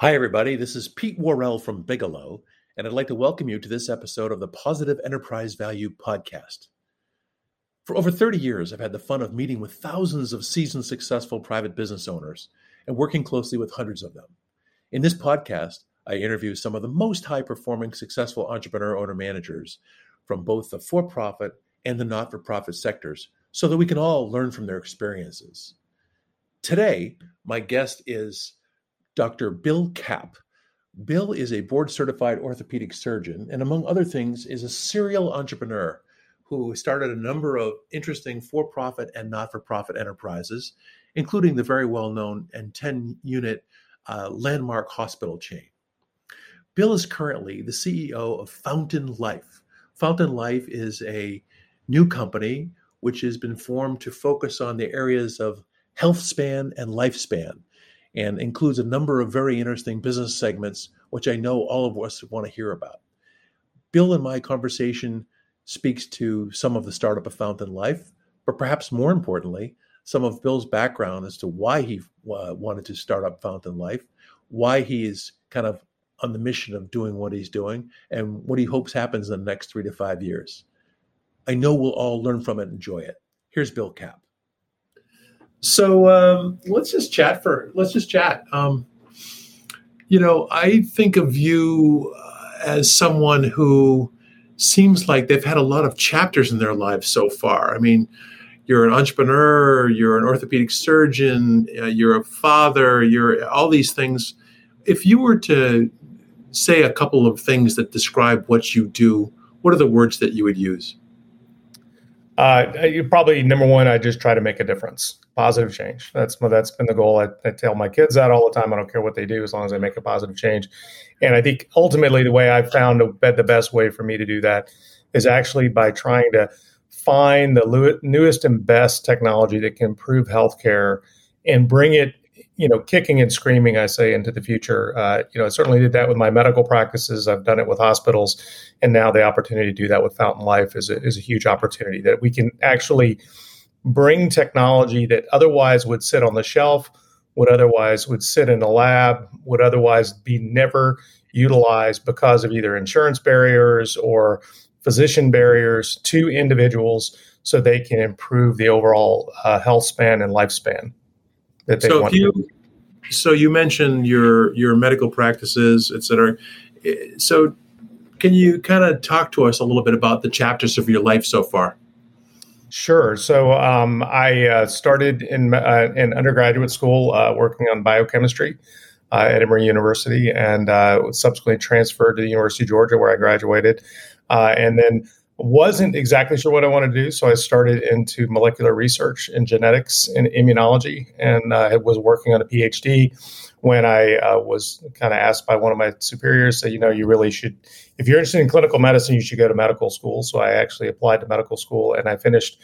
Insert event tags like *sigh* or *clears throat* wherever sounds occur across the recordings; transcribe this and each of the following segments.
Hi, everybody. This is Pete Worrell from Bigelow, and I'd like to welcome you to this episode of the Positive Enterprise Value Podcast. For over 30 years, I've had the fun of meeting with thousands of seasoned, successful private business owners and working closely with hundreds of them. In this podcast, I interview some of the most high performing, successful entrepreneur owner managers from both the for profit and the not for profit sectors so that we can all learn from their experiences. Today, my guest is Dr. Bill Kapp. Bill is a board certified orthopedic surgeon and, among other things, is a serial entrepreneur who started a number of interesting for profit and not for profit enterprises, including the very well known and 10 unit uh, landmark hospital chain. Bill is currently the CEO of Fountain Life. Fountain Life is a new company which has been formed to focus on the areas of health span and lifespan and includes a number of very interesting business segments, which I know all of us want to hear about. Bill, in my conversation, speaks to some of the startup of Fountain Life, but perhaps more importantly, some of Bill's background as to why he uh, wanted to start up Fountain Life, why he is kind of on the mission of doing what he's doing, and what he hopes happens in the next three to five years. I know we'll all learn from it and enjoy it. Here's Bill Kapp. So um, let's just chat for let's just chat. Um, you know, I think of you uh, as someone who seems like they've had a lot of chapters in their lives so far. I mean, you're an entrepreneur, you're an orthopedic surgeon, uh, you're a father, you're all these things. If you were to say a couple of things that describe what you do, what are the words that you would use? Uh, probably number one, I just try to make a difference, positive change. That's that's been the goal. I, I, tell my kids that all the time. I don't care what they do as long as they make a positive change. And I think ultimately the way I've found the best way for me to do that is actually by trying to find the newest and best technology that can improve healthcare and bring it you know, kicking and screaming, I say, into the future. Uh, you know, I certainly did that with my medical practices. I've done it with hospitals, and now the opportunity to do that with Fountain Life is a, is a huge opportunity that we can actually bring technology that otherwise would sit on the shelf, would otherwise would sit in a lab, would otherwise be never utilized because of either insurance barriers or physician barriers to individuals, so they can improve the overall uh, health span and lifespan that they so want. You, so you mentioned your your medical practices, et cetera. So can you kind of talk to us a little bit about the chapters of your life so far? Sure. So um, I uh, started in uh, in undergraduate school uh, working on biochemistry uh, at Emory University, and uh, subsequently transferred to the University of Georgia, where I graduated, uh, and then wasn't exactly sure what I wanted to do, so I started into molecular research in genetics and immunology, and uh, was working on a PhD. When I uh, was kind of asked by one of my superiors, that you know, you really should, if you're interested in clinical medicine, you should go to medical school. So I actually applied to medical school, and I finished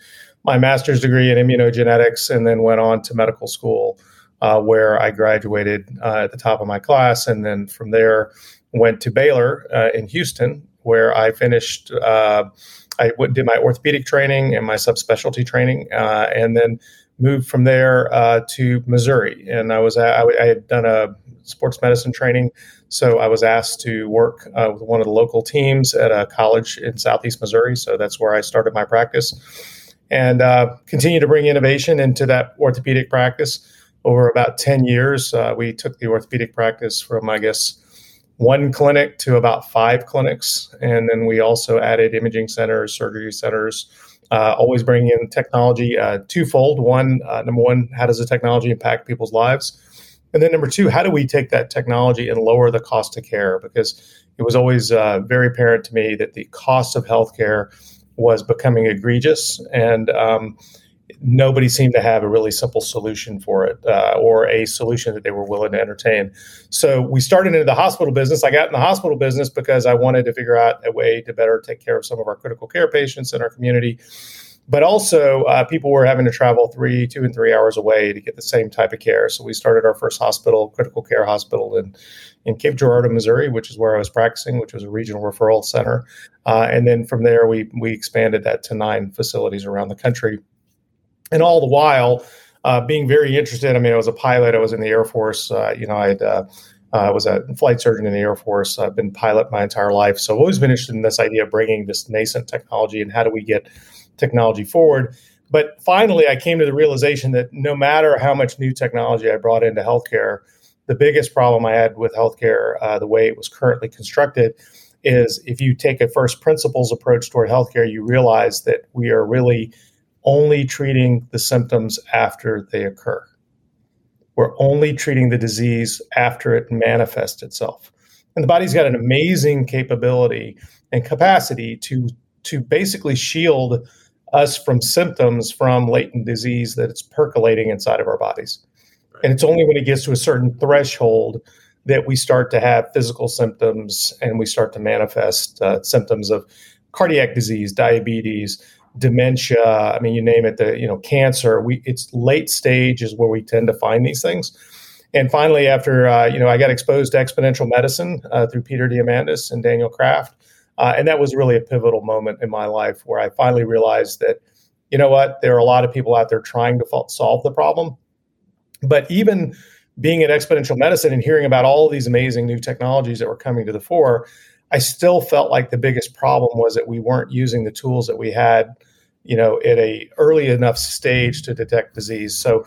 my master's degree in immunogenetics, and then went on to medical school, uh, where I graduated uh, at the top of my class, and then from there went to Baylor uh, in Houston where I finished. Uh, I did my orthopedic training and my subspecialty training, uh, and then moved from there uh, to Missouri. And I was I, I, had done a sports medicine training, so I was asked to work uh, with one of the local teams at a college in Southeast Missouri. So that's where I started my practice, and uh, continue to bring innovation into that orthopedic practice. Over about ten years, uh, we took the orthopedic practice from I guess one clinic to about five clinics. And then we also added imaging centers, surgery centers, uh, always bringing in technology uh, twofold. One, uh, number one, how does the technology impact people's lives? And then number two, how do we take that technology and lower the cost of care? Because it was always uh, very apparent to me that the cost of healthcare was becoming egregious. And um, nobody seemed to have a really simple solution for it uh, or a solution that they were willing to entertain. So we started into the hospital business. I got in the hospital business because I wanted to figure out a way to better take care of some of our critical care patients in our community. But also, uh, people were having to travel three, two, and three hours away to get the same type of care. So we started our first hospital, critical care hospital, in in Cape Girardeau, Missouri, which is where I was practicing, which was a regional referral center. Uh, and then from there, we we expanded that to nine facilities around the country and all the while uh, being very interested. I mean, I was a pilot. I was in the Air Force. Uh, you know, I'd uh, Uh, was a flight surgeon in the Air Force. I've been pilot my entire life, so I've always been interested in this idea of bringing this nascent technology and how do we get technology forward. But finally, I came to the realization that no matter how much new technology I brought into healthcare, the biggest problem I had with healthcare, uh, the way it was currently constructed, is if you take a first principles approach toward healthcare, you realize that we are really only treating the symptoms after they occur. We're only treating the disease after it manifests itself. And the body's got an amazing capability and capacity to, to basically shield us from symptoms from latent disease that it's percolating inside of our bodies. Right. And it's only when it gets to a certain threshold that we start to have physical symptoms and we start to manifest uh, symptoms of cardiac disease, diabetes, dementia. I mean, you name it. The you know cancer. We it's late stage is where we tend to find these things. And finally, after uh, you know, I got exposed to exponential medicine uh, through Peter Diamandis and Daniel Kraft, uh, and that was really a pivotal moment in my life where I finally realized that, you know what, there are a lot of people out there trying to solve the problem, but even being in exponential medicine and hearing about all these amazing new technologies that were coming to the fore, I still felt like the biggest problem was that we weren't using the tools that we had, you know, at a early enough stage to detect disease. So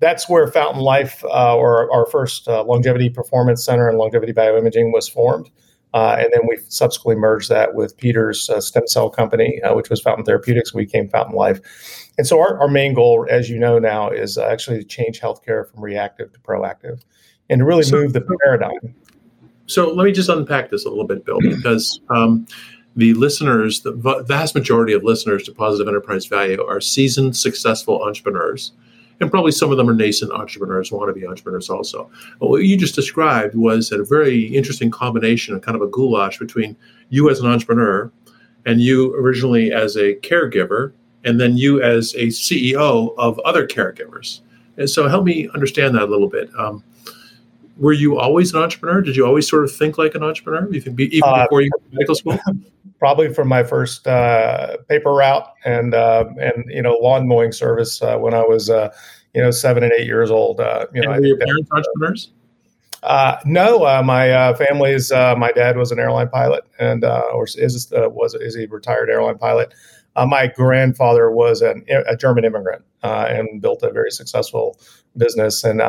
that's where Fountain Life, uh, or our first uh, longevity performance center and longevity bioimaging, was formed. Uh, and then we subsequently merged that with Peter's uh, stem cell company, uh, which was Fountain Therapeutics. We became Fountain Life. And so our, our main goal, as you know now, is uh, actually to change healthcare from reactive to proactive and to really so, move the paradigm. So let me just unpack this a little bit, Bill, because um, the listeners, the vast majority of listeners to Positive Enterprise Value are seasoned, successful entrepreneurs and probably some of them are nascent entrepreneurs, want to be entrepreneurs also. But what you just described was a very interesting combination, and kind of a goulash between you as an entrepreneur and you originally as a caregiver, and then you as a CEO of other caregivers. And so help me understand that a little bit. Um, were you always an entrepreneur? Did you always sort of think like an entrepreneur, think, even uh, before you went to medical school? *laughs* Probably from my first uh, paper route and uh, and you know lawn mowing service uh, when I was uh, you know seven and eight years old. Uh, you know, were your parents entrepreneurs? no, my family's my dad was an airline pilot and or is was is a retired airline pilot. my grandfather was an, a German immigrant and built a very successful business and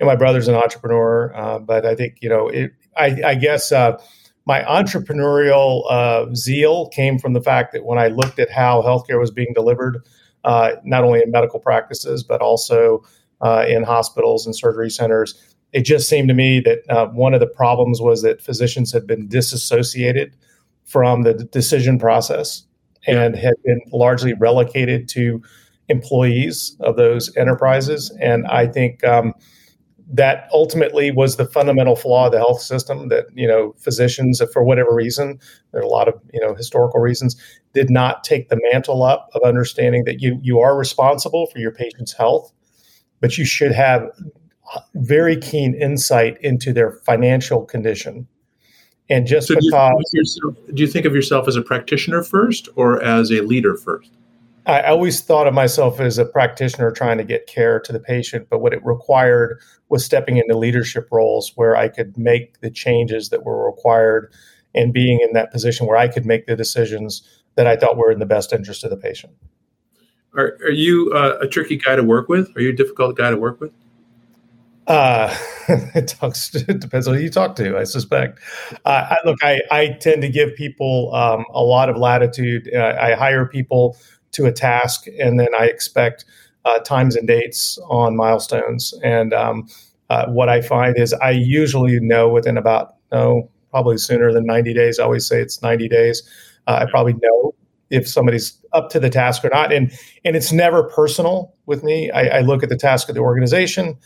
know, my brother's an entrepreneur, uh, but I think you know, it, I, I guess uh, my entrepreneurial uh, zeal came from the fact that when I looked at how healthcare was being delivered, uh, not only in medical practices but also uh, in hospitals and surgery centers, it just seemed to me that uh, one of the problems was that physicians had been disassociated from the decision process and had been largely relocated to employees of those enterprises. And I think um, that ultimately was the fundamental flaw of the health system that you know physicians for whatever reason there are a lot of you know historical reasons did not take the mantle up of understanding that you you are responsible for your patient's health but you should have very keen insight into their financial condition. And just so because do you, yourself, do you think of yourself as a practitioner first or as a leader first I always thought of myself as a practitioner trying to get care to the patient, but what it required was stepping into leadership roles where I could make the changes that were required and being in that position where I could make the decisions that I thought were in the best interest of the patient. Are, are you uh, a tricky guy to work with? Are you a difficult guy to work with? Uh, *laughs* it, talks, it depends on who you talk to, I suspect. Uh, I, look, I, I tend to give people um, a lot of latitude. Uh, I hire people to a task, and then I expect uh, times and dates on milestones. And um, uh, what I find is I usually know within about no probably sooner than 90 days. I always say it's 90 days. Uh, I probably know if somebody's up to the task or not, and and it's never personal with me. I, I look at the task of the organization.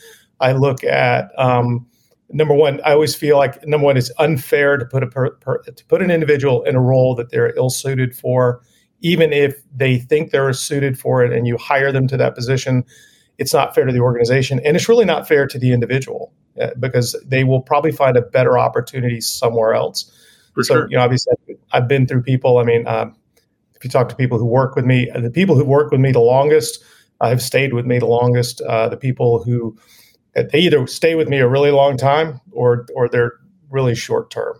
I look at um, number one. I always feel like number one, it's unfair to put a per, per, to put an individual in a role that they're ill suited for even if they think they're suited for it and you hire them to that position, it's not fair to the organization. And it's really not fair to the individual uh, because they will probably find a better opportunity somewhere else. For so, sure. you know, obviously, I've been through people. I mean, um, if you talk to people who work with me, the people who work with me the longest uh, have stayed with me the longest. Uh, the people who they either stay with me a really long time or or they're really short term.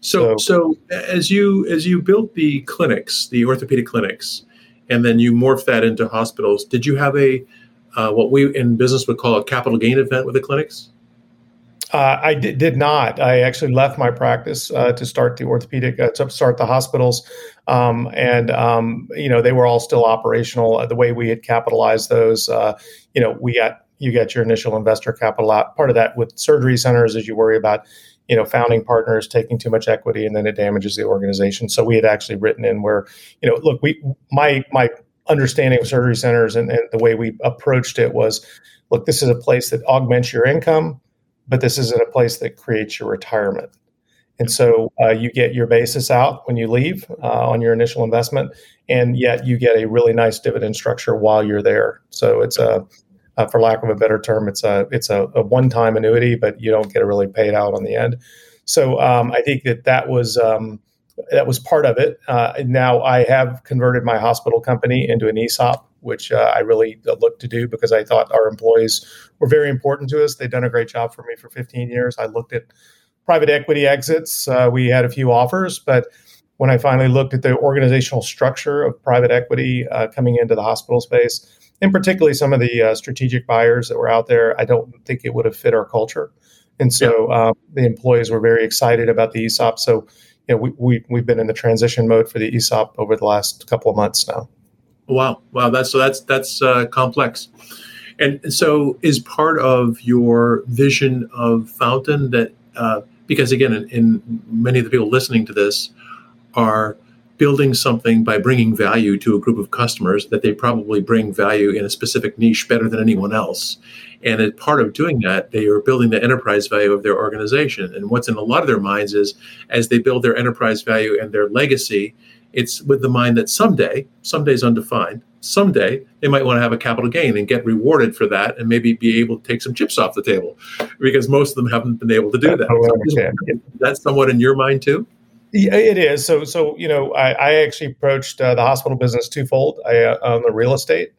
So, so, so as you as you built the clinics, the orthopedic clinics, and then you morphed that into hospitals, did you have a uh, what we in business would call a capital gain event with the clinics? Uh, I did, did, not. I actually left my practice uh, to start the orthopedic, uh, to start the hospitals, um, and um, you know they were all still operational. Uh, the way we had capitalized those, uh, you know, we got you get your initial investor capital out. Part of that with surgery centers is you worry about, you know, founding partners taking too much equity and then it damages the organization. So we had actually written in where, you know, look, we my my understanding of surgery centers and, and the way we approached it was, look, this is a place that augments your income but this isn't a place that creates your retirement. And so uh, you get your basis out when you leave uh, on your initial investment, and yet you get a really nice dividend structure while you're there. So it's a, uh, for lack of a better term, it's a it's a, a one-time annuity, but you don't get a really paid out on the end. So um, I think that that was um, that was part of it. Uh, now I have converted my hospital company into an ESOP which uh, I really looked to do because I thought our employees were very important to us. They'd done a great job for me for 15 years. I looked at private equity exits. Uh, we had a few offers, but when I finally looked at the organizational structure of private equity uh, coming into the hospital space, and particularly some of the uh, strategic buyers that were out there, I don't think it would have fit our culture. And so yeah. Um, the employees were very excited about the ESOP. So you know, we, we, we've been in the transition mode for the ESOP over the last couple of months now. Wow, wow, that's so that's that's uh, complex. And so, is part of your vision of Fountain that uh, because again, in, in, many of the people listening to this are building something by bringing value to a group of customers that they probably bring value in a specific niche better than anyone else. And as part of doing that, they are building the enterprise value of their organization. And what's in a lot of their minds is as they build their enterprise value and their legacy, it's with the mind that someday, someday is undefined, someday they might want to have a capital gain and get rewarded for that and maybe be able to take some chips off the table because most of them haven't been able to do that. So that's somewhat in your mind too? It is. So, so you know, I, I actually approached uh, the hospital business twofold. I uh, own the real estate,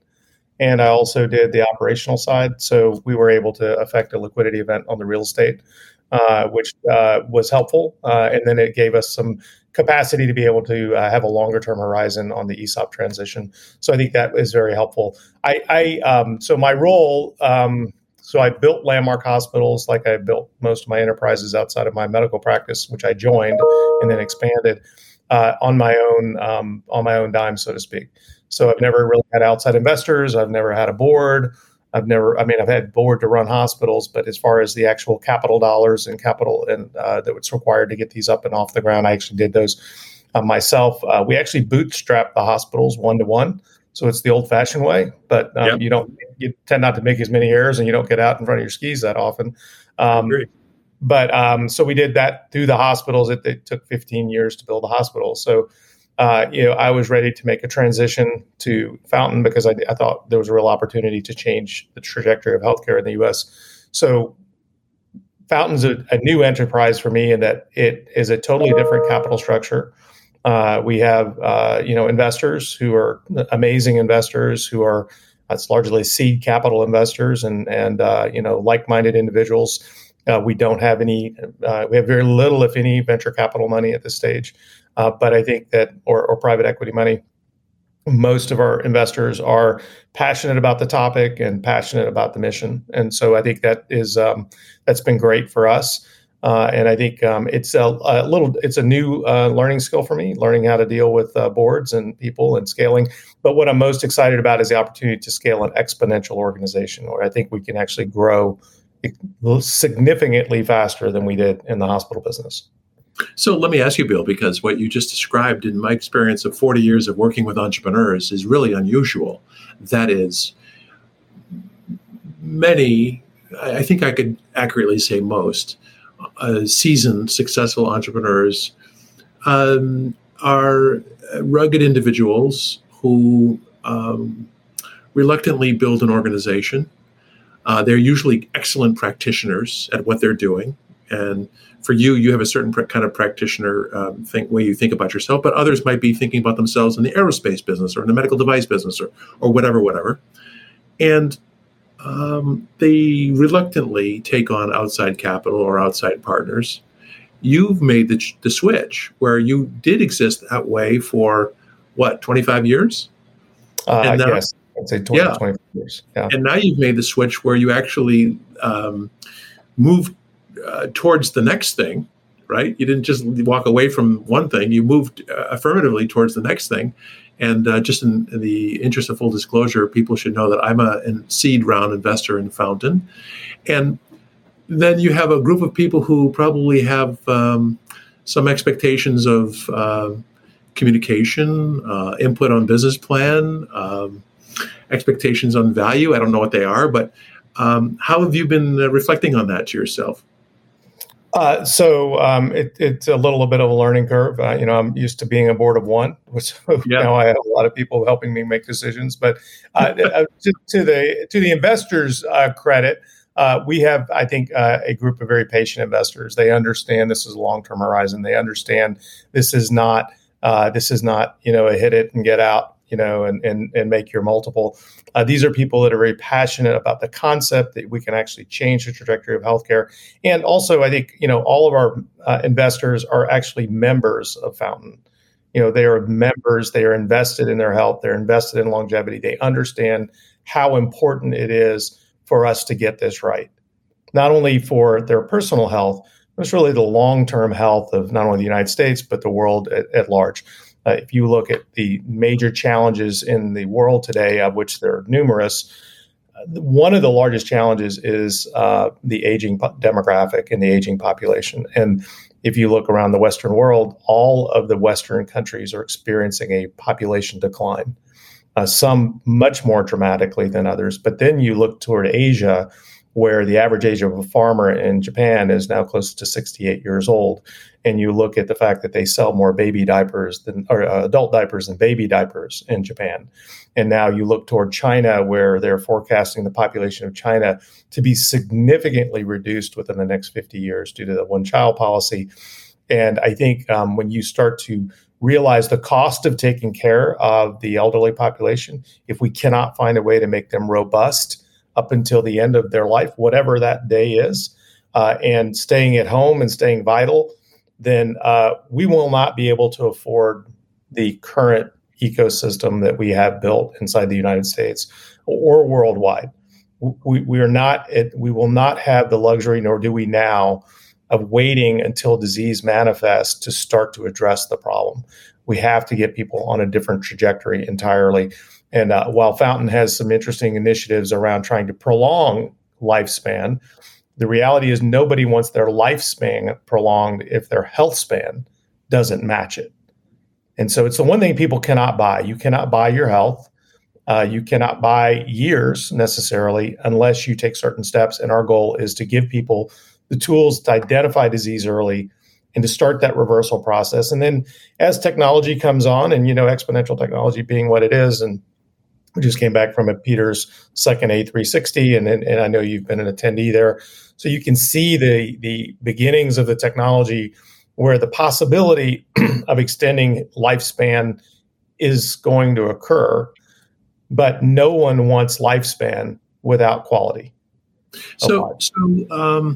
and I also did the operational side. So we were able to affect a liquidity event on the real estate, uh, which uh, was helpful, uh, and then it gave us some capacity to be able to uh, have a longer term horizon on the ESOP transition. So I think that is very helpful. I, I um, so my role. Um, so I built landmark hospitals, like I built most of my enterprises outside of my medical practice, which I joined and then expanded uh, on my own um, on my own dime, so to speak. So I've never really had outside investors. I've never had a board. I've never, I mean, I've had board to run hospitals, but as far as the actual capital dollars and capital and uh, that was required to get these up and off the ground, I actually did those uh, myself. Uh, we actually bootstrap the hospitals one to one, so it's the old-fashioned way. But um, yep. you don't, you tend not to make as many errors, and you don't get out in front of your skis that often. Um, but um, so we did that through the hospitals. It, it took 15 years to build a hospital, so uh, you know, I was ready to make a transition to Fountain because I, I, thought there was a real opportunity to change the trajectory of healthcare in the U.S. So, Fountain's a, a new enterprise for me in that it is a totally different capital structure. Uh, we have, uh, you know, investors who are amazing investors who are it's largely seed capital investors and and uh, you know like-minded individuals. Uh, we don't have any. Uh, we have very little, if any, venture capital money at this stage. Uh, but I think that, or, or private equity money, most of our investors are passionate about the topic and passionate about the mission, and so I think that is um, that's been great for us. Uh, and I think um, it's a, a, little, it's a new uh, learning skill for me, learning how to deal with uh, boards and people and scaling. But what I'm most excited about is the opportunity to scale an exponential organization, where I think we can actually grow significantly faster than we did in the hospital business. So let me ask you, Bill, because what you just described in my experience of 40 years of working with entrepreneurs is really unusual. That is, many, I think I could accurately say most, uh, seasoned, successful entrepreneurs um, are rugged individuals who um, reluctantly build an organization. Uh, they're usually excellent practitioners at what they're doing. And for you, you have a certain kind of practitioner um, think, way you think about yourself, but others might be thinking about themselves in the aerospace business or in the medical device business or, or whatever, whatever. And um, they reluctantly take on outside capital or outside partners. You've made the, the switch where you did exist that way for what, 25 years? Uh, now, yes, I'd say 20, yeah. 25 years. Yeah. And now you've made the switch where you actually um, move uh, towards the next thing, right? You didn't just walk away from one thing, you moved uh, affirmatively towards the next thing. And uh, just in, in, the interest of full disclosure, people should know that I'm a, seed round investor in Fountain. And then you have a group of people who probably have um, some expectations of uh, communication, uh, input on business plan, um, expectations on value. I don't know what they are, but um, how have you been uh, reflecting on that to yourself? Uh, so um, it, it's a little bit of a learning curve. Uh, you know, I'm used to being a board of one, *laughs* which yeah. now I have a lot of people helping me make decisions. But uh, *laughs* uh to, to, the to the investors' uh, credit, we have, I think, a group of very patient investors. They understand this is a long term horizon. They understand this is not this is not you know a hit it and get out you know, and and, and make your multiple. Uh, these are people that are very passionate about the concept that we can actually change the trajectory of healthcare. And also, I think you know all of our uh, investors are actually members of Fountain. You know, they are members. They are invested in their health. They're invested in longevity. They understand how important it is for us to get this right, not only for their personal health, but it's really the long-term health of not only the United States but the world at, at large. Uh, if you look at the major challenges in the world today, of which there are numerous, uh, one of the largest challenges is uh, the aging po- demographic and the aging population. And if you look around the Western world, all of the Western countries are experiencing a population decline. Uh, some much more dramatically than others. But then you look toward Asia, where the average age of a farmer in Japan is now close to 68 years old. And you look at the fact that they sell more baby diapers than, or uh, adult diapers than baby diapers in Japan. And now you look toward China, where they're forecasting the population of China to be significantly reduced within the next 50 years due to the one child policy. And I think um, when you start to realize the cost of taking care of the elderly population, if we cannot find a way to make them robust, up until the end of their life, whatever that day is, uh, and staying at home and staying vital, then uh, we will not be able to afford the current ecosystem that we have built inside the United States or worldwide. We, we are not we will not have the luxury, nor do we now, of waiting until disease manifests to start to address the problem. We have to get people on a different trajectory entirely. And uh, while Fountain has some interesting initiatives around trying to prolong lifespan, the reality is nobody wants their lifespan prolonged if their health span doesn't match it. And so it's the one thing people cannot buy. You cannot buy your health. Uh, you cannot buy years necessarily unless you take certain steps. And our goal is to give people the tools to identify disease early and to start that reversal process. And then as technology comes on, and you know, exponential technology being what it is, and we just came back from a Peter's second A360, and, and, and I know you've been an attendee there. So you can see the, the beginnings of the technology where the possibility *clears throat* of extending lifespan is going to occur, but no one wants lifespan without quality. So, so um,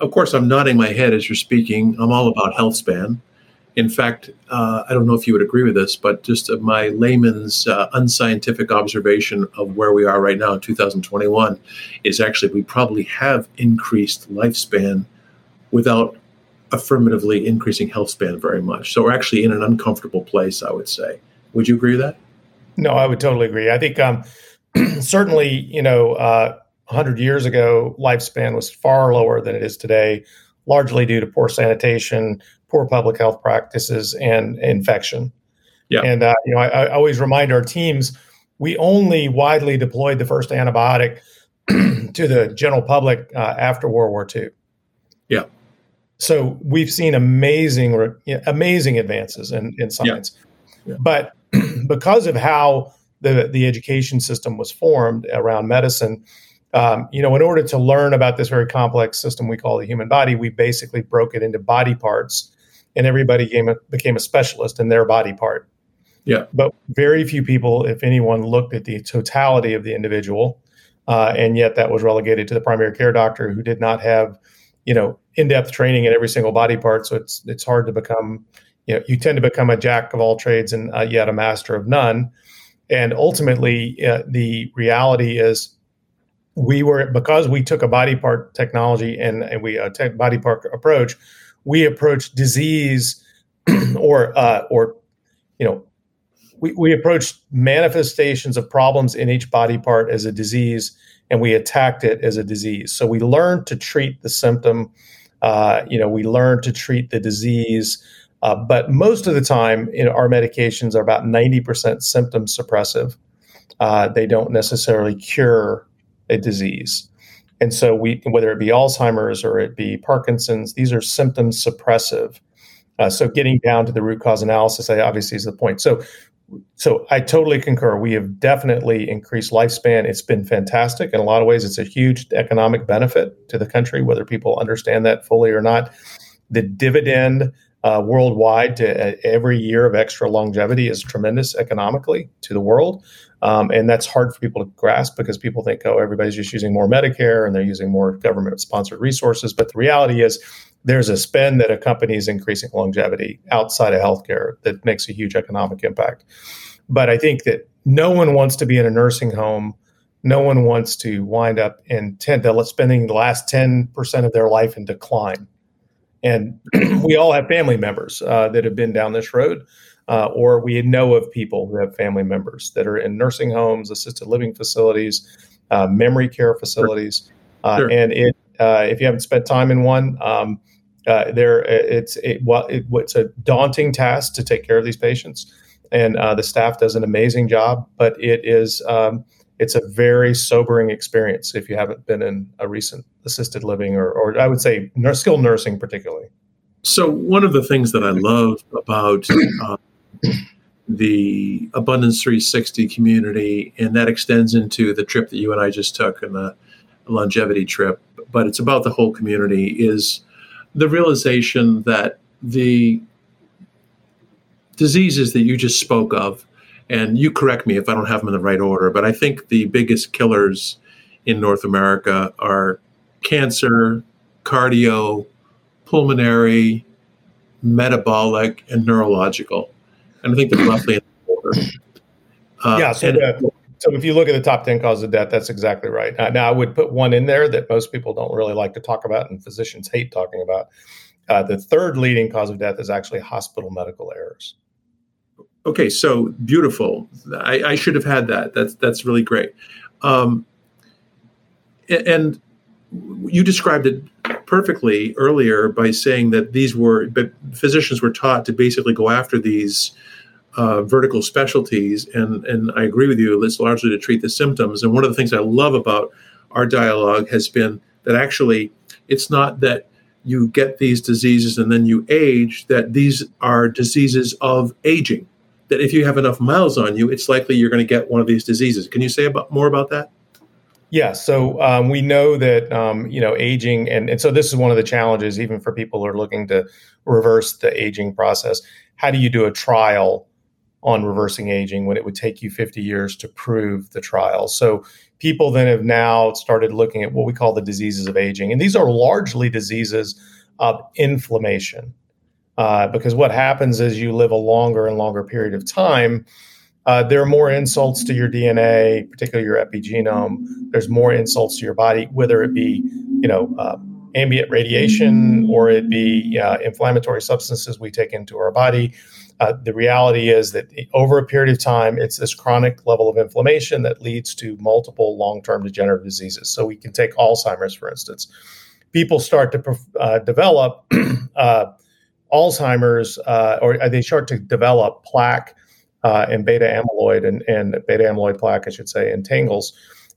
of course, I'm nodding my head as you're speaking. I'm all about health span. In fact, uh, I don't know if you would agree with this, but just my layman's uh, unscientific observation of where we are right now in 2021 is actually we probably have increased lifespan without affirmatively increasing health span very much. So we're actually in an uncomfortable place, I would say. Would you agree with that? No, I would totally agree. I think um, *clears throat* certainly, you know, uh, 100 years ago, lifespan was far lower than it is today, largely due to poor sanitation, poor public health practices and infection. Yeah. And uh, you know, I, I, always remind our teams we only widely deployed the first antibiotic *clears throat* to the general public uh, after World War II. Yeah. So we've seen amazing, amazing advances in, in science, yeah. Yeah. but *clears throat* because of how the the education system was formed around medicine, um, you know, in order to learn about this very complex system we call the human body, we basically broke it into body parts and everybody became a, became a specialist in their body part. Yeah. But very few people, if anyone, looked at the totality of the individual uh, and yet that was relegated to the primary care doctor who did not have, you know, in-depth training in every single body part. So it's it's hard to become, you know, you tend to become a jack of all trades and uh, yet a master of none. And ultimately, uh, the reality is, we were because we took a body part technology and, and we a tech body part approach, we approach disease *clears throat* or uh, or you know we, we manifestations of problems in each body part as a disease and we attacked it as a disease. So we learned to treat the symptom. Uh, you know, we learned to treat the disease. Uh, but most of the time, you know, our medications are about 90% symptom suppressive. Uh, they don't necessarily cure a disease. And so we, whether it be Alzheimer's or it be Parkinson's, these are symptom suppressive. Uh, so getting down to the root cause analysis, I obviously is the point. So so I totally concur. We have definitely increased lifespan. It's been fantastic. In a lot of ways, it's a huge economic benefit to the country, whether people understand that fully or not. The dividend uh, worldwide to uh, every year of extra longevity is tremendous economically to the world. Um, and that's hard for people to grasp because people think, oh, everybody's just using more Medicare and they're using more government sponsored resources. But the reality is, there's a spend that accompanies increasing longevity outside of healthcare that makes a huge economic impact. But I think that no one wants to be in a nursing home. No one wants to wind up in 10 to spending the last 10% of their life in decline. And *clears throat* we all have family members uh, that have been down this road, uh, or we know of people who have family members that are in nursing homes, assisted living facilities, uh, memory care facilities. Uh, sure. And it, uh, if you haven't spent time in one, um, uh, there it's it, well, it, it's a daunting task to take care of these patients, and uh, the staff does an amazing job. But it is um, it's a very sobering experience if you haven't been in a recent assisted living or, or I would say skilled nursing particularly. So one of the things that I love about uh, the Abundance 360 community, and that extends into the trip that you and I just took and the longevity trip, but it's about the whole community, is the realization that the diseases that you just spoke of, and you correct me if I don't have them in the right order, but I think the biggest killers in North America are cancer, cardio, pulmonary, metabolic, and neurological. And I think they're roughly in order. Uh, yeah, so, and, the, so if you look at the top 10 causes of death, that's exactly right. Uh, now, I would put one in there that most people don't really like to talk about and physicians hate talking about. Uh, the third leading cause of death is actually hospital medical errors. Okay, so beautiful. I, I should have had that. That's that's really great. Um, and you described it perfectly earlier by saying that these were, but physicians were taught to basically go after these uh, vertical specialties, and and I agree with you. It's largely to treat the symptoms. And one of the things I love about our dialogue has been that actually it's not that you get these diseases and then you age; that these are diseases of aging. That if you have enough miles on you, it's likely you're going to get one of these diseases. Can you say about more about that? Yeah, so um, we know that um, you know aging, and, and so this is one of the challenges, even for people who are looking to reverse the aging process. How do you do a trial on reversing aging when it would take you 50 years to prove the trial. So people then have now started looking at what we call the diseases of aging. And these are largely diseases of inflammation. Uh, because what happens is you live a longer and longer period of time. Uh, there are more insults to your DNA, particularly your epigenome. There's more insults to your body, whether it be, you know, uh, ambient radiation or it be uh, inflammatory substances we take into our body uh, the reality is that over a period of time, it's this chronic level of inflammation that leads to multiple long term degenerative diseases. So we can take Alzheimer's, for instance. People start to uh, develop *clears throat* Alzheimer's, uh, or they start to develop plaque uh, and beta amyloid and, and beta amyloid plaque, I should say, and tangles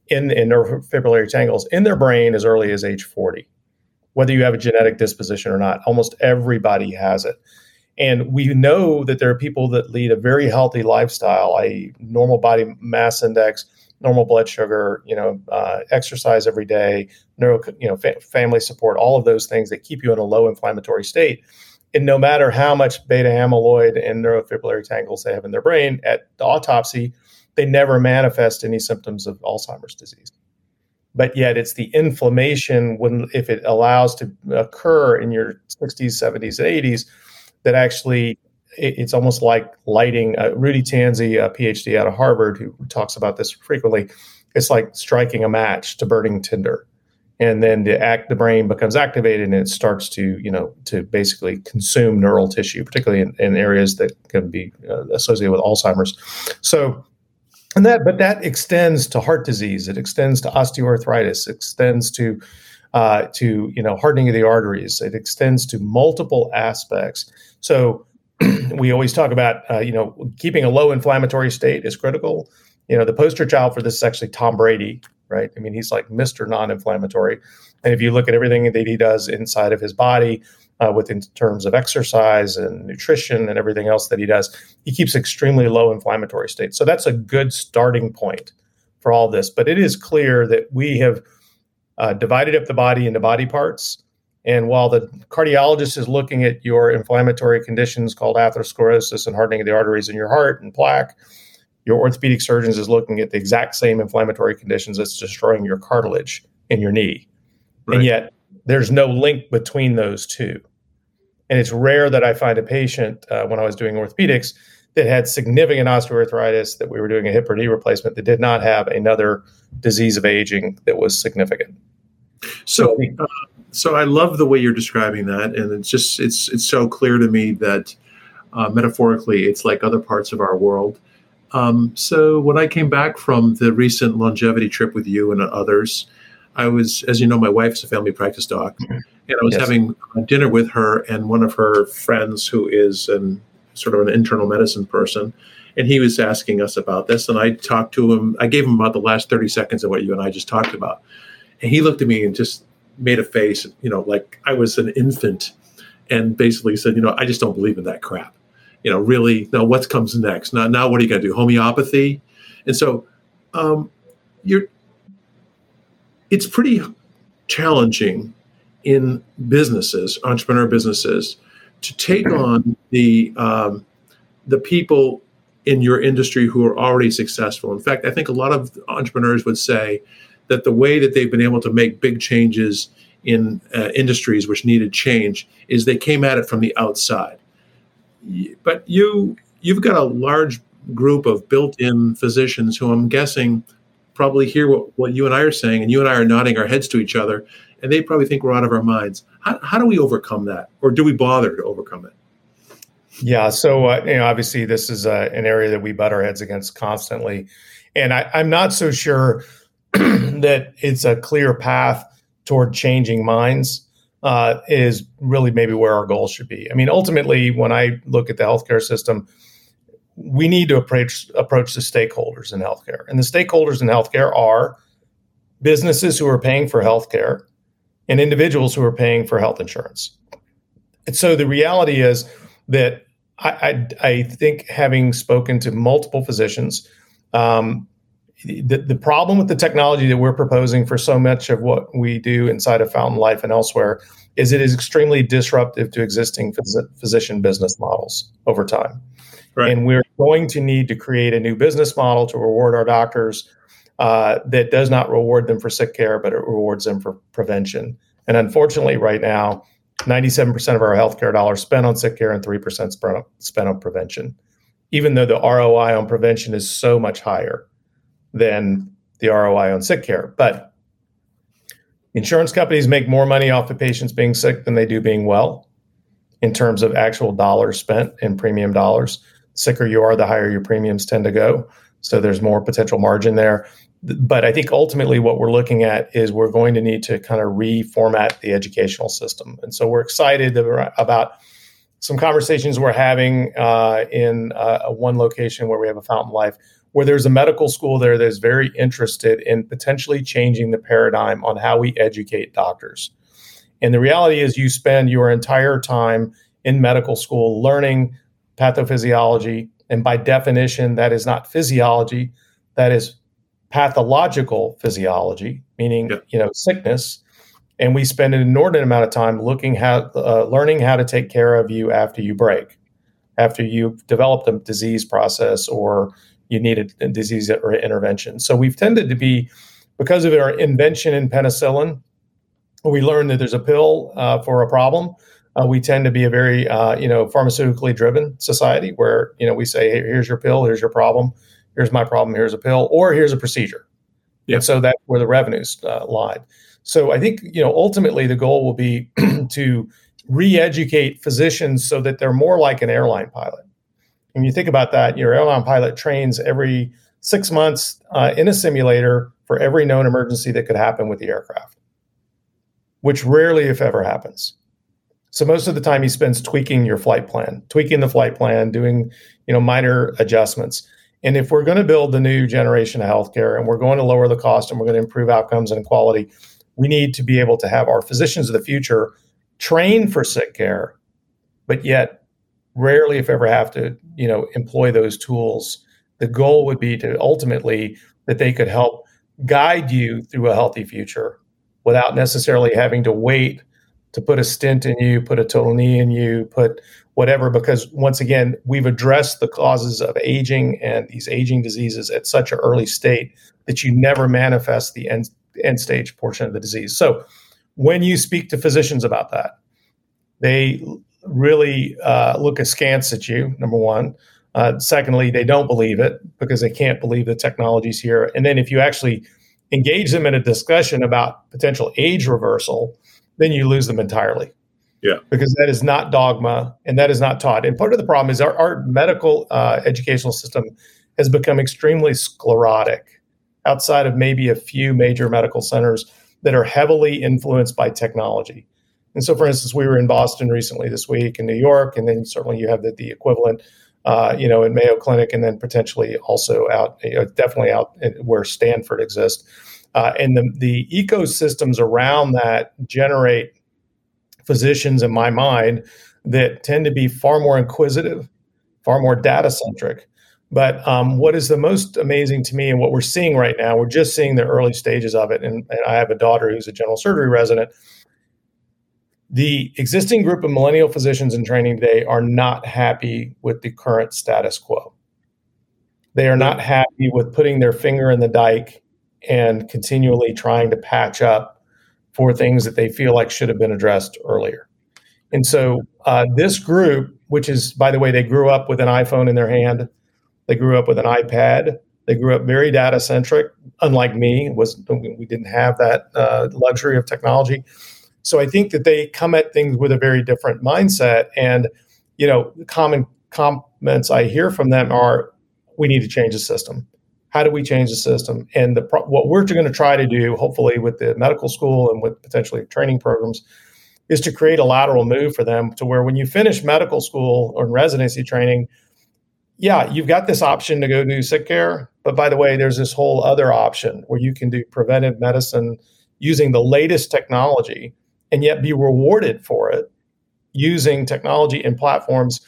in, in neurofibrillary tangles in their brain as early as age 40. Whether you have a genetic disposition or not, almost everybody has it. And we know that there are people that lead a very healthy lifestyle, a normal body mass index, normal blood sugar, you know, uh, exercise every day, neuro, you know, fa- family support, all of those things that keep you in a low inflammatory state. And no matter how much beta amyloid and neurofibrillary tangles they have in their brain, at the autopsy, they never manifest any symptoms of Alzheimer's disease. but yet it's the inflammation when if it allows to occur in your 60s 70s and 80s that actually it's almost like lighting uh, rudy tanzi a phd out of harvard who talks about this frequently it's like striking a match to burning tinder and then the act the brain becomes activated and it starts to you know to basically consume neural tissue particularly in, in areas that can be uh, associated with alzheimer's. So and that but that extends to heart disease. It extends to osteoarthritis. Extends to uh, to you know hardening of the arteries. It extends to multiple aspects. So *clears throat* we always talk about uh, you know keeping a low inflammatory state is critical. You know the poster child for this is actually tom brady right? I mean, he's like Mr. Non-inflammatory, and if you look at everything that he does inside of his body, uh, within terms of exercise and nutrition and everything else that he does, he keeps extremely low inflammatory state. So that's a good starting point for all this. But it is clear that we have uh, divided up the body into body parts. And while the cardiologist is looking at your inflammatory conditions called atherosclerosis and hardening of the arteries in your heart and plaque, your orthopedic surgeons is looking at the exact same inflammatory conditions that's destroying your cartilage in your knee. Right. And yet there's no link between those two. And it's rare that I find a patient uh, when I was doing orthopedics that had significant osteoarthritis that we were doing a hip or knee replacement that did not have another disease of aging that was significant. So, uh, so I love the way you're describing that, and it's just it's it's so clear to me that uh, metaphorically, it's like other parts of our world um, so when I came back from the recent longevity trip with you and others, I was, as you know, my wife's a family practice doc, mm-hmm. and I was yes. having dinner with her and one of her friends who is an sort of an internal medicine person, and he was asking us about this, and I talked to him. I gave him about the last thirty seconds of what you and I just talked about, and he looked at me and just made a face, you know, like I was an infant, and basically said, you know, I just don't believe in that crap you know, really, now what comes next? Now, now what are you going to do? Homeopathy? And so um, you're, it's pretty challenging in businesses, entrepreneur businesses, to take on the um, the people in your industry who are already successful. In fact, I think a lot of entrepreneurs would say that the way that they've been able to make big changes in uh, industries which needed change is they came at it from the outside but you you've got a large group of built-in physicians who I'm guessing probably hear what, what you and I are saying, and you and I are nodding our heads to each other, and they probably think we're out of our minds. How, how do we overcome that, or do we bother to overcome it? Yeah, so uh, you know, obviously, this is uh, an area that we butt our heads against constantly, and I, I'm not so sure *clears throat* that it's a clear path toward changing minds uh, is really maybe where our goal should be. I mean, ultimately, when I look at the healthcare system, we need to approach approach the stakeholders in healthcare, and the stakeholders in healthcare are businesses who are paying for healthcare and individuals who are paying for health insurance. And so the reality is that I, I, I think having spoken to multiple physicians, um, the, the problem with the technology that we're proposing for so much of what we do inside of Fountain Life and elsewhere is it is extremely disruptive to existing phys- physician business models over time. Right. And we're going to need to create a new business model to reward our doctors uh, that does not reward them for sick care, but it rewards them for prevention. And unfortunately, right now, 97% of our healthcare dollars spent on sick care and 3% spent on, spent on prevention, even though the ROI on prevention is so much higher than the ROI on sick care. But insurance companies make more money off the patients being sick than they do being well in terms of actual dollars spent in premium dollars. The sicker you are, the higher your premiums tend to go. So there's more potential margin there. But I think ultimately what we're looking at is we're going to need to kind of reformat the educational system. And so we're excited about some conversations we're having uh, in uh, one location where we have a Fountain Life where there's a medical school there that's very interested in potentially changing the paradigm on how we educate doctors. And the reality is, you spend your entire time in medical school learning pathophysiology. And by definition, that is not physiology, that is pathological physiology, meaning yeah. you know sickness. And we spend an inordinate amount of time looking how, uh, learning how to take care of you after you break, after you've developed a disease process or you need a, disease or intervention. So we've tended to be because of our invention in penicillin, we learned that there's a pill uh, for a problem. Uh, we tend to be a very, uh, you know, pharmaceutically driven society where, you know, we say, hey, here's your pill, here's your problem, here's my problem, here's a pill, or here's a procedure. Yeah. And so that's where the revenues uh, lied. So I think, you know, ultimately the goal will be *clears throat* to re-educate physicians so that they're more like an airline pilot. When you think about that, your airline pilot trains every six months uh, in a simulator for every known emergency that could happen with the aircraft, which rarely, if ever, happens. So most of the time, he spends tweaking your flight plan, tweaking the flight plan, doing you know minor adjustments. And if we're going to build the new generation of healthcare and we're going to lower the cost and we're going to improve outcomes and quality, we need to be able to have our physicians of the future train for sick care, but yet rarely, if ever, have to you know employ those tools. The goal would be to ultimately that they could help guide you through a healthy future without necessarily having to wait to put a stent in you, put a total knee in you, put whatever, because once again, we've addressed the causes of aging and these aging diseases at such an early state that you never manifest the end, end stage portion of the disease. So when you speak to physicians about that, they really uh, look askance at you, number one. Uh, secondly, they don't believe it because they can't believe the technology's here. And then if you actually engage them in a discussion about potential age reversal, then you lose them entirely. Yeah. Because that is not dogma and that is not taught. And part of the problem is our, our medical uh, educational system has become extremely sclerotic outside of maybe a few major medical centers that are heavily influenced by technology. And so, for instance, we were in Boston recently this week, in New York, and then certainly you have the, the equivalent, uh, you know, in Mayo Clinic, and then potentially also out, you know, definitely out where Stanford exists. Uh, and the, the ecosystems around that generate physicians, in my mind, that tend to be far more inquisitive, far more data centric. But um, what is the most amazing to me, and what we're seeing right now, we're just seeing the early stages of it. And, and I have a daughter who's a general surgery resident the existing group of millennial physicians in training today are not happy with the current status quo. They are not happy with putting their finger in the dike and continually trying to patch up for things that they feel like should have been addressed earlier. And so, uh, this group, which is, by the way, they grew up with an iPhone in their hand, they grew up with an iPad, they grew up very data centric. Unlike me, was we didn't have that uh, luxury of technology. So I think that they come at things with a very different mindset. And, you know, the common comments I hear from them are, we need to change the system. How do we change the system? And the what we're going to try to do, hopefully, with the medical school and with potentially training programs, is to create a lateral move for them to where when you finish medical school or residency training, yeah, you've got this option to go do sick care. But by the way, there's this whole other option where you can do preventive medicine using the latest technology and yet be rewarded for it using technology and platforms.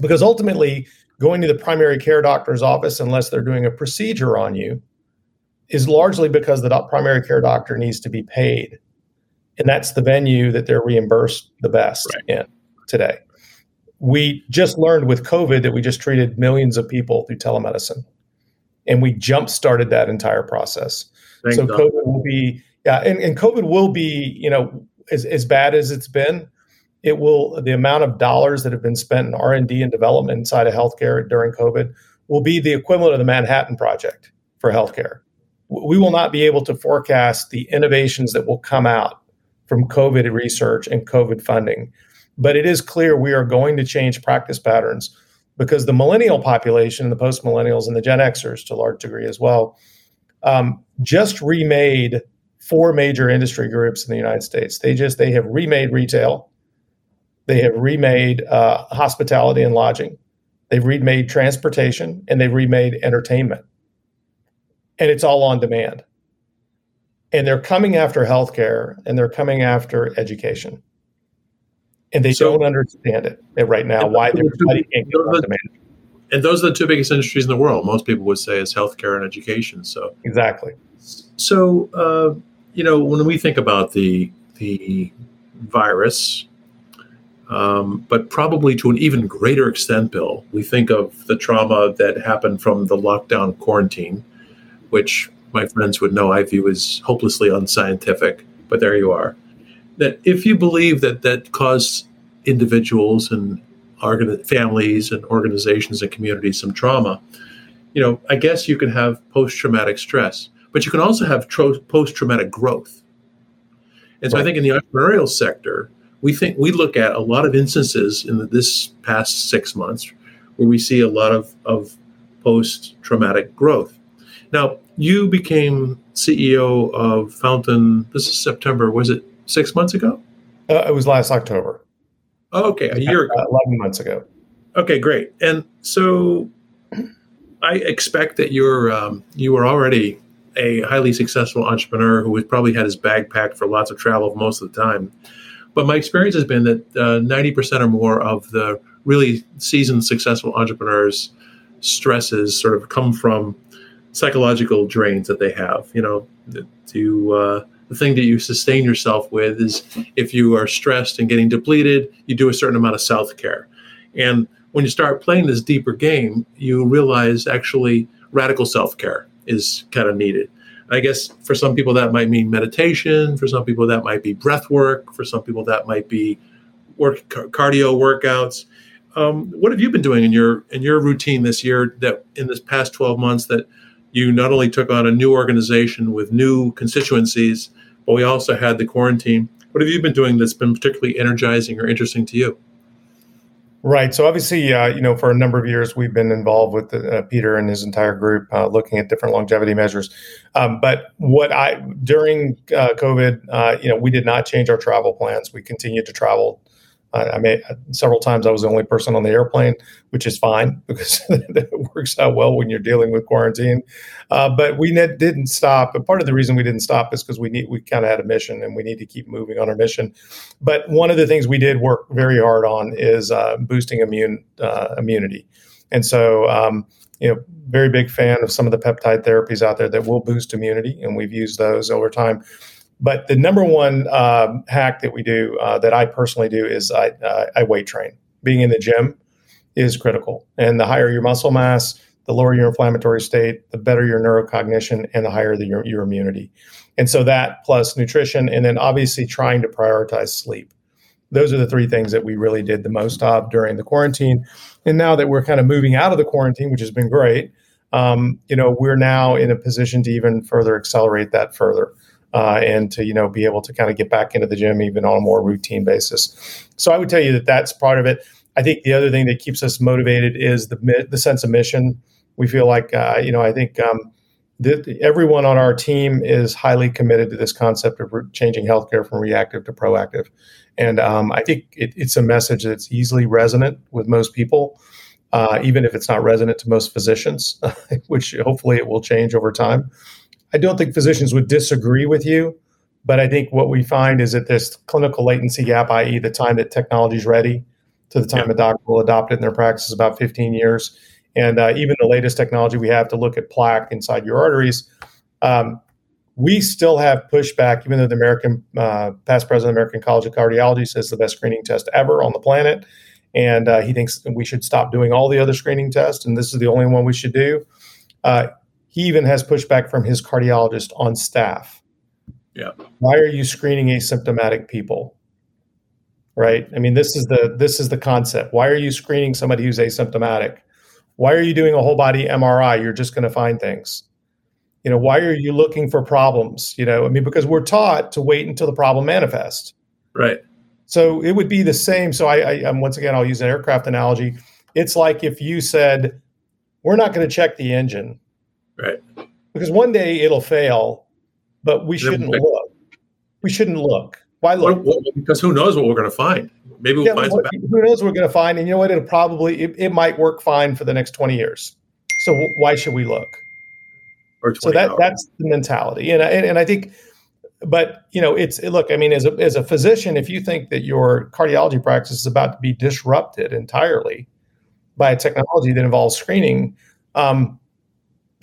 Because ultimately, going to the primary care doctor's office, unless they're doing a procedure on you, is largely because the primary care doctor needs to be paid. And that's the venue that they're reimbursed the best right. in today. We just learned with COVID that we just treated millions of people through telemedicine. And we jump started that entire process. Thank so God. COVID will be yeah, and, and COVID will be, you know, as, as bad as it's been, it will the amount of dollars that have been spent in R and D and development inside of healthcare during COVID will be the equivalent of the Manhattan Project for healthcare. We will not be able to forecast the innovations that will come out from COVID research and COVID funding, but it is clear we are going to change practice patterns because the millennial population, the post millennials, and the Gen Xers to a large degree as well, um, just remade four major industry groups in the United States. They just they have remade retail, they have remade uh, hospitality and lodging, they've remade transportation, and they've remade entertainment, and it's all on demand. And they're coming after healthcare, and they're coming after education, and they so, don't understand it right now. Why they're can't get on demand. And those are the two biggest industries in the world. Most people would say is healthcare and education. So exactly. So uh, you know, when we think about the the virus, um, but probably to an even greater extent, Bill, we think of the trauma that happened from the lockdown quarantine, which my friends would know I view as hopelessly unscientific, but there you are. That if you believe that that caused individuals and organ- families and organizations and communities some trauma, you know, I guess you can have post-traumatic stress, but you can also have tro- post-traumatic growth. And so right. I think in the entrepreneurial sector, we think we look at a lot of instances in the, this past six months where we see a lot of, of post-traumatic growth. Now, you became CEO of Fountain. This is September. Was it six months ago? Uh, it was last October. Oh, okay, a year ago. Uh, Eleven months ago. Okay, great. And so, I expect that you're um, you were already a highly successful entrepreneur who has probably had his bag packed for lots of travel most of the time. But my experience has been that uh, ninety uh, percent or more of the really seasoned, successful entrepreneurs' stresses sort of come from psychological drains that they have. You know, to uh, the thing that you sustain yourself with is if you are stressed and getting depleted, you do a certain amount of self care. And when you start playing this deeper game, you realize actually radical self care is kind of needed. I guess for some people that might mean meditation. For some people that might be breath work. For some people that might be work cardio workouts. Um, what have you been doing in your in your routine this year that in this past 12 months that you not only took on a new organization with new constituencies, but we also had the quarantine. What have you been doing that's been particularly energizing or interesting to you? Right. So obviously, uh, you know, for a number of years, we've been involved with uh, Peter and his entire group, uh, looking at different longevity measures. Um, but what I during uh, COVID, uh, you know, we did not change our travel plans. We continued to travel I, I several times I was the only person on the airplane, which is fine *laughs* because it works out well when you're dealing with quarantine. Uh, but we ne- didn't stop. And part of the reason we didn't stop is because we need we kind of had a mission and we need to keep moving on our mission. But one of the things we did work very hard on is uh, boosting immune uh, immunity, and so. Um, you know, very big fan of some of the peptide therapies out there that will boost immunity, and we've used those over time. But the number one um, hack that we do, uh, that I personally do, is I, uh, I weight train. Being in the gym is critical. And the higher your muscle mass, the lower your inflammatory state, the better your neurocognition, and the higher the, your, your immunity. And so that plus nutrition, and then obviously trying to prioritize sleep. Those are the three things that we really did the most of during the quarantine. And now that we're kind of moving out of the quarantine, which has been great, um, you know, we're now in a position to even further accelerate that further uh, and to you know be able to kind of get back into the gym even on a more routine basis. So I would tell you that that's part of it. I think the other thing that keeps us motivated is the the sense of mission. We feel like uh, you know I think um, everyone on our team is highly committed to this concept of re- changing healthcare from reactive to proactive, and um, I think it, it's a message that's easily resonant with most people. Uh, even if it's not resonant to most physicians, *laughs* which hopefully it will change over time. I don't think physicians would disagree with you, but I think what we find is that this clinical latency gap, i.e., the time that technology is ready to the time yeah. a doctor will adopt it in their practice, is about 15 years. And uh, even the latest technology we have to look at plaque inside your arteries, um, we still have pushback, even though the American uh, past president of the American College of Cardiology says the best screening test ever on the planet. And uh, he thinks we should stop doing all the other screening tests, and this is the only one we should do. Uh, he even has pushback from his cardiologist on staff. Yeah. Why are you screening asymptomatic people? Right? I mean, this is the this is the concept. Why are you screening somebody who's asymptomatic? Why are you doing a whole body MRI? You're just going to find things. You know, why are you looking for problems? You know, I mean, because we're taught to wait until the problem manifests. Right. So it would be the same. So I, I um, once again, I'll use an aircraft analogy. It's like if you said, "We're not going to check the engine," Right. Because one day it'll fail, but we shouldn't look. We shouldn't look. Why look? because who knows what we're going to find? Maybe we'll yeah, find. What, who knows what we're going to find? And you know what? It'll probably it, it, might work fine for the next twenty years. So why should we look? Or so that hours. that's the mentality, and, and and I think, but you know, it's look. I mean, as a as a physician, if you think that your cardiology practice is about to be disrupted entirely by a technology that involves screening, um,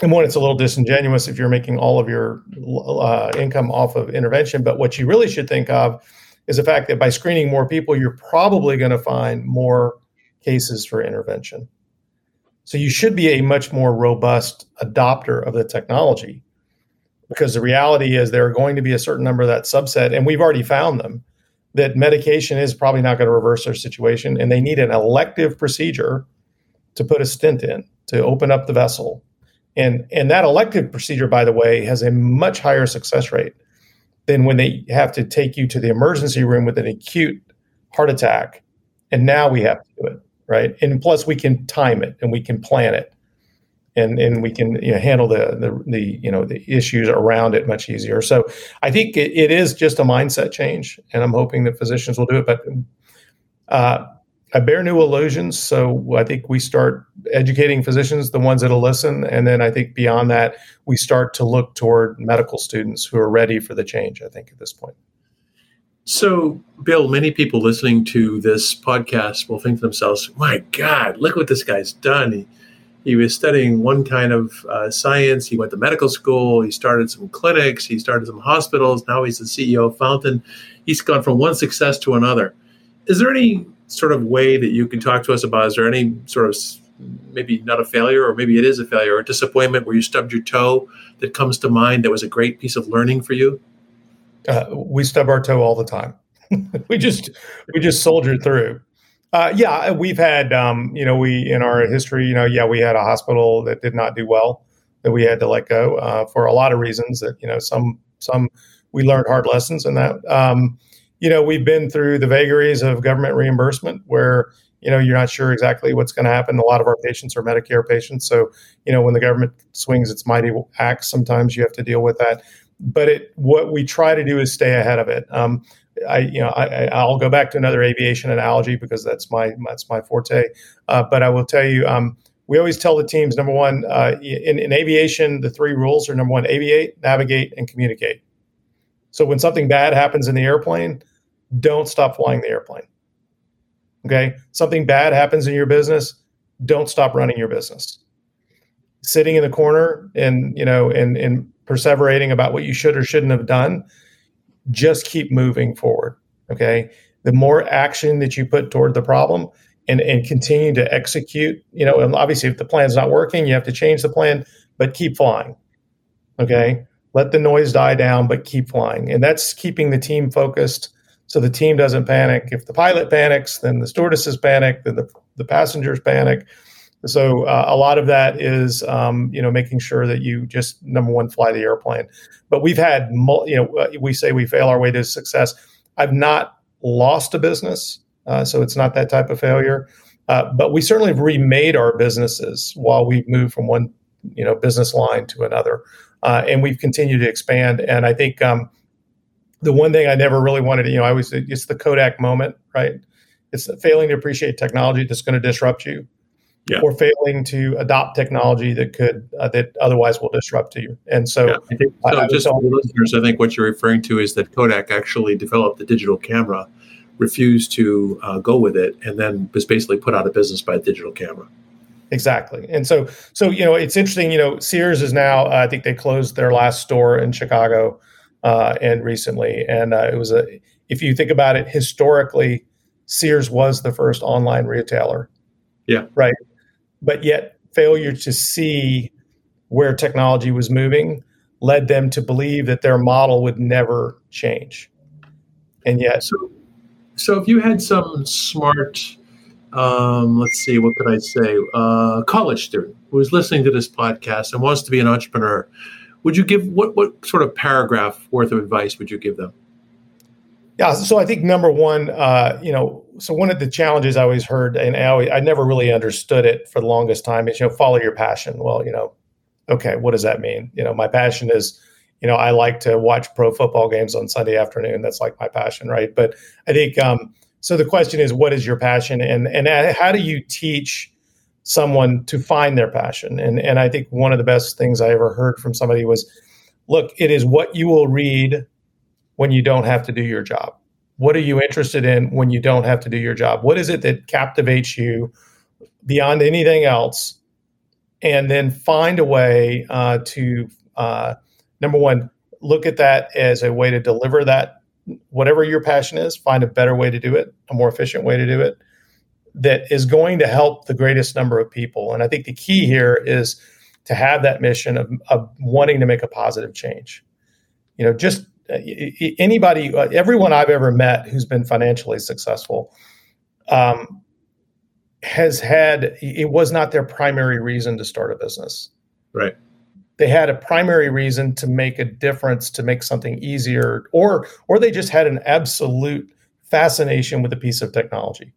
and one, it's a little disingenuous if you're making all of your uh, income off of intervention. But what you really should think of is the fact that by screening more people, you're probably going to find more cases for intervention. So you should be a much more robust adopter of the technology. because the reality is there are going to be a certain number of that subset, and we've already found them that medication is probably not going to reverse their situation, and they need an elective procedure to put a stent in to open up the vessel. And, and that elective procedure, by the way, has a much higher success rate than when they have to take you to the emergency room with an acute heart attack. And now we have to do it, right? And plus, we can time it and we can plan it and and we can you know, handle the, the the you know the issues around it much easier. So I think it, it is just a mindset change, and I'm hoping that physicians will do it. But uh, I bear new illusions, so I think we start educating physicians, the ones that'll listen, and then I think beyond that, we start to look toward medical students who are ready for the change. I think at this point. So, Bill, many people listening to this podcast will think to themselves, "My God, look what this guy's done." He, he was studying one kind of uh, science. He went to medical school. He started some clinics. He started some hospitals. Now he's the CEO of Fountain. He's gone from one success to another. Is there any sort of way that you can talk to us about? Is there any sort of maybe not a failure, or maybe it is a failure, or a disappointment where you stubbed your toe that comes to mind that was a great piece of learning for you? Uh, we stub our toe all the time. *laughs* we just we just soldier through. Uh, yeah, we've had, um, you know, we in our history, you know, yeah, we had a hospital that did not do well that we had to let go uh, for a lot of reasons. That you know, some some we learned hard lessons in that. Um, you know, we've been through the vagaries of government reimbursement where you know you're not sure exactly what's going to happen. A lot of our patients are Medicare patients, so you know when the government swings its mighty axe, sometimes you have to deal with that. But it, what we try to do is stay ahead of it. Um, I, you know, I, I'll go back to another aviation analogy because that's my that's my forte. Uh, but I will tell you, um, we always tell the teams number one uh, in, in aviation, the three rules are number one: aviate, navigate, and communicate. So when something bad happens in the airplane, don't stop flying the airplane. Okay, something bad happens in your business, don't stop running your business. Sitting in the corner and you know and and perseverating about what you should or shouldn't have done just keep moving forward. Okay. The more action that you put toward the problem and, and continue to execute, you know, and obviously if the plan's not working, you have to change the plan, but keep flying. Okay. Let the noise die down, but keep flying. And that's keeping the team focused so the team doesn't panic. If the pilot panics, then the stewardesses panic, then the, the passengers panic. So uh, a lot of that is, um, you know, making sure that you just number one fly the airplane. But we've had, you know, uh, we say we fail our way to success. I've not lost a business, uh, so it's not that type of failure. Uh, but we certainly have remade our businesses while we've moved from one, you know, business line to another, uh, and we've continued to expand. And I think um, the one thing I never really wanted to, you know, I was it's the Kodak moment, right? It's failing to appreciate technology that's going to disrupt you yeah. or failing to adopt technology that could uh, that otherwise will disrupt you. And so, yeah, I think, so I, just for the listeners, I think what you're referring to is that Kodak actually developed the digital camera, refused to uh, go with it, and then was basically put out of business by a digital camera. Exactly, and so so you know it's interesting. You know, Sears is now uh, I think they closed their last store in Chicago, uh, and recently, and uh, it was a if you think about it historically, Sears was the first online retailer. Yeah. Right but yet failure to see where technology was moving led them to believe that their model would never change. And yet, so, so if you had some smart, um, let's see, what could I say, uh, college student who is listening to this podcast and wants to be an entrepreneur, would you give what what sort of paragraph worth of advice would you give them? Yeah, so I think number one, uh, you know, so one of the challenges I always heard, and I, always, I never really understood it for the longest time, is you know, follow your passion. Well, you know, okay, what does that mean? You know, my passion is, you know, I like to watch pro football games on Sunday afternoon. That's like my passion, right? But I think um, so. The question is, what is your passion, and and how do you teach someone to find their passion? And and I think one of the best things I ever heard from somebody was, look, it is what you will read when you don't have to do your job? What are you interested in when you don't have to do your job? What is it that captivates you beyond anything else? And then find a way uh, to, uh, number one, look at that as a way to deliver that, whatever your passion is, find a better way to do it, a more efficient way to do it that is going to help the greatest number of people. And I think the key here is to have that mission of, of wanting to make a positive change. You know, just uh, anybody, uh, everyone I've ever met who's been financially successful um, has had, it was not their primary reason to start a business. Right. They had a primary reason to make a difference, to make something easier, or or they just had an absolute fascination with a piece of technology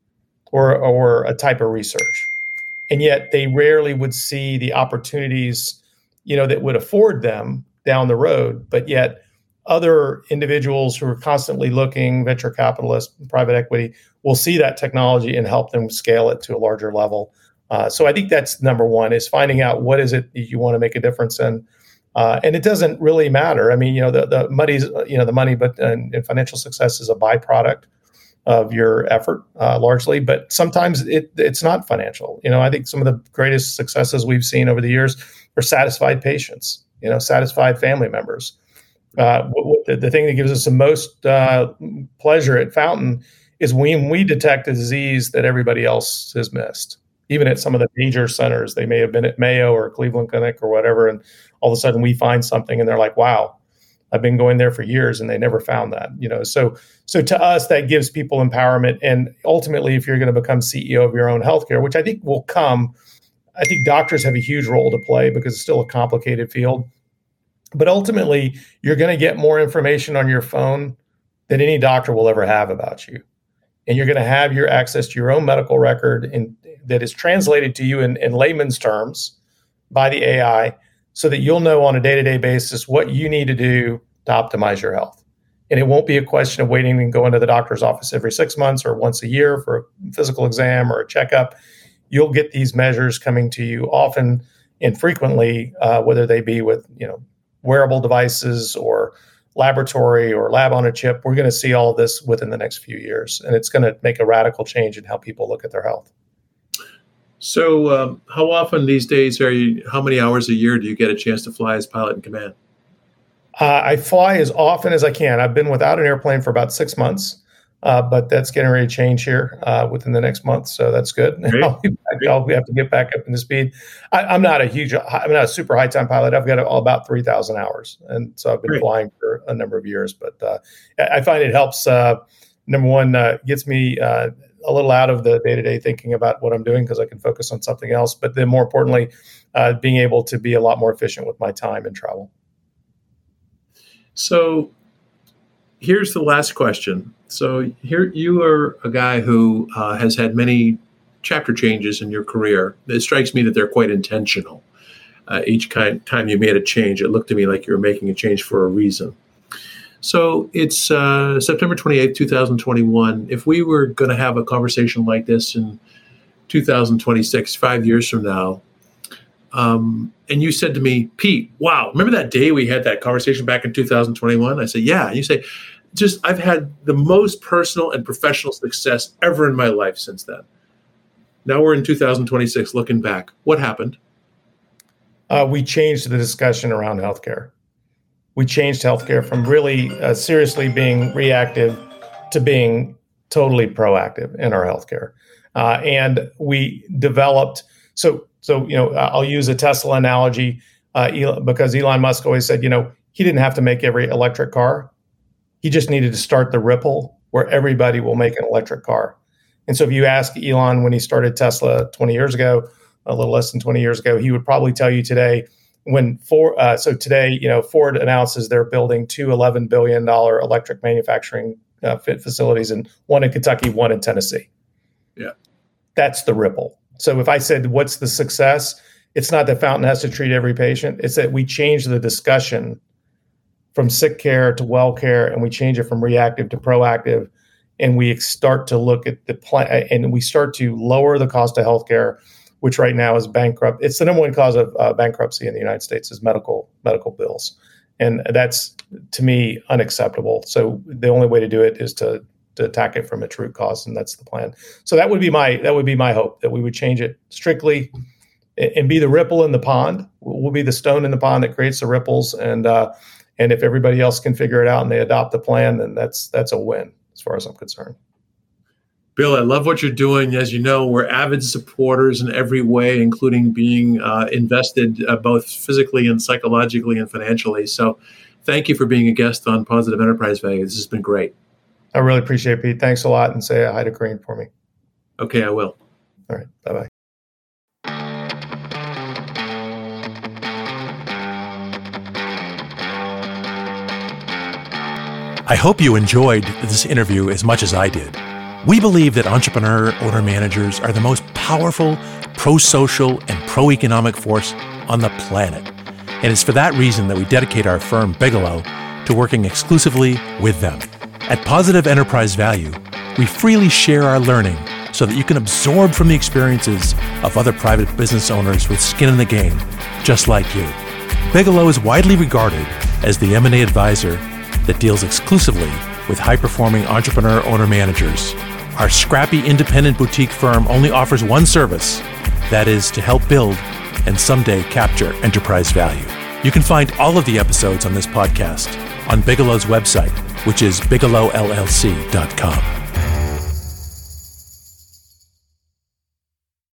or or a type of research. And yet they rarely would see the opportunities you know that would afford them down the road. But yet other individuals who are constantly looking venture capitalists private equity will see that technology and help them scale it to a larger level. Uh, so i think that's number one is finding out what is it you want to make a difference in. Uh, and it doesn't really matter. I mean you know the, the money's you know the money but and, financial success is a byproduct of your effort uh, largely, but sometimes it, it's not financial. You know, I think some of the greatest successes we've seen over the years are satisfied patients, you know, satisfied family members. Uh, the, the, thing that gives us the most uh, pleasure at Fountain is when we detect a disease that everybody else has missed. Even at some of the major centers, they may have been at Mayo or Cleveland Clinic or whatever, and all of a sudden we find something and they're like, wow, I've been going there for years and they never found that, you know. So so to us that gives people empowerment and ultimately if you're going to become CEO of your own healthcare, which I think will come, I think doctors have a huge role to play because it's still a complicated field. But ultimately, you're going to get more information on your phone than any doctor will ever have about you. And you're going to have your access to your own medical record in, that is translated to you in, in layman's terms by the AI so that you'll know on a day to day basis what you need to do to optimize your health. And it won't be a question of waiting and going to the doctor's office every six months or once a year for a physical exam or a checkup. You'll get these measures coming to you often and frequently, uh, whether they be with you know wearable devices or laboratory or lab on a chip. We're going to see all this within the next few years, and it's going to make a radical change in how people look at their health. So, um, how often these days are you? How many hours a year do you get a chance to fly as pilot in command? Uh, I fly as often as I can. I've been without an airplane for about six months, uh, but that's getting ready to change here uh, within the next month, so that's good. *laughs* I'll, I'll, have to get back up into speed. I, am not a huge, I'm not a super high time pilot. I've got all about three thousand hours, and so I've been Great. flying for a number of years. But uh, I find it helps. Uh, number one, uh, gets me a little out of the day to day thinking about what I'm doing because I can focus on something else. But then, more importantly, uh, being able to be a lot more efficient with my time and travel. So, here's the last question. So, here you are a guy who uh, has had many chapter changes in your career. It strikes me that they're quite intentional. Uh, each kind, time you made a change, it looked to me like you were making a change for a reason. So it's uh, September 28th, 2021. If we were going to have a conversation like this in 2026, five years from now, um, and you said to me, Pete, wow, remember that day we had that conversation back in 2021? I said, yeah. And you say, just, I've had the most personal and professional success ever in my life since then. Now we're in 2026 looking back. What happened? Uh, we changed the discussion around healthcare we changed healthcare from really uh, seriously being reactive to being totally proactive in our healthcare. Uh, and we developed so so you know I'll use a Tesla analogy uh, because Elon Musk always said you know he didn't have to make every electric car, he just needed to start the ripple where everybody will make an electric car. And so if you ask Elon when he started Tesla 20 years ago, a little less than 20 years ago, he would probably tell you today when Ford, uh, so today, you know, Ford announces they're building two $11 billion electric manufacturing uh, facilities, and one in Kentucky, one in Tennessee. Yeah, that's the ripple. So if I said, "What's the success?" It's not that Fountain has to treat every patient. It's that we change the discussion from sick care to well care, and we change it from reactive to proactive, and we start to look at the plan, and we start to lower the cost of healthcare which right now is bankrupt. It's the number one cause of uh, bankruptcy in the United States is medical medical bills, and that's to me unacceptable. So the only way to do it is to to attack it from its root cause, and that's the plan. So that would be my that would be my hope that we would change it strictly and be the ripple in the pond. We'll be the stone in the pond that creates the ripples, and uh, and if everybody else can figure it out and they adopt the plan, then that's that's a win as far as I'm concerned. Bill, I love what you're doing. As you know, we're avid supporters in every way, including being uh, invested uh, both physically and psychologically and financially. So, thank you for being a guest on Positive Enterprise Value. This has been great. I really appreciate it, Pete. Thanks a lot, and say hi to Green for me. Okay, I will. All right. Bye bye. I hope you enjoyed this interview as much as I did. We believe that entrepreneur owner managers are the most powerful pro social and pro economic force on the planet. And it's for that reason that we dedicate our firm, Bigelow, to working exclusively with them. At Positive Enterprise Value, we freely share our learning so that you can absorb from the experiences of other private business owners with skin in the game, just like you. Bigelow is widely regarded as the M&A advisor that deals exclusively with high-performing entrepreneur owner managers our scrappy independent boutique firm only offers one service that is, to help build and someday capture enterprise value. You can find all of the episodes on this podcast on Bigelow's website, which is bigelowllc.com.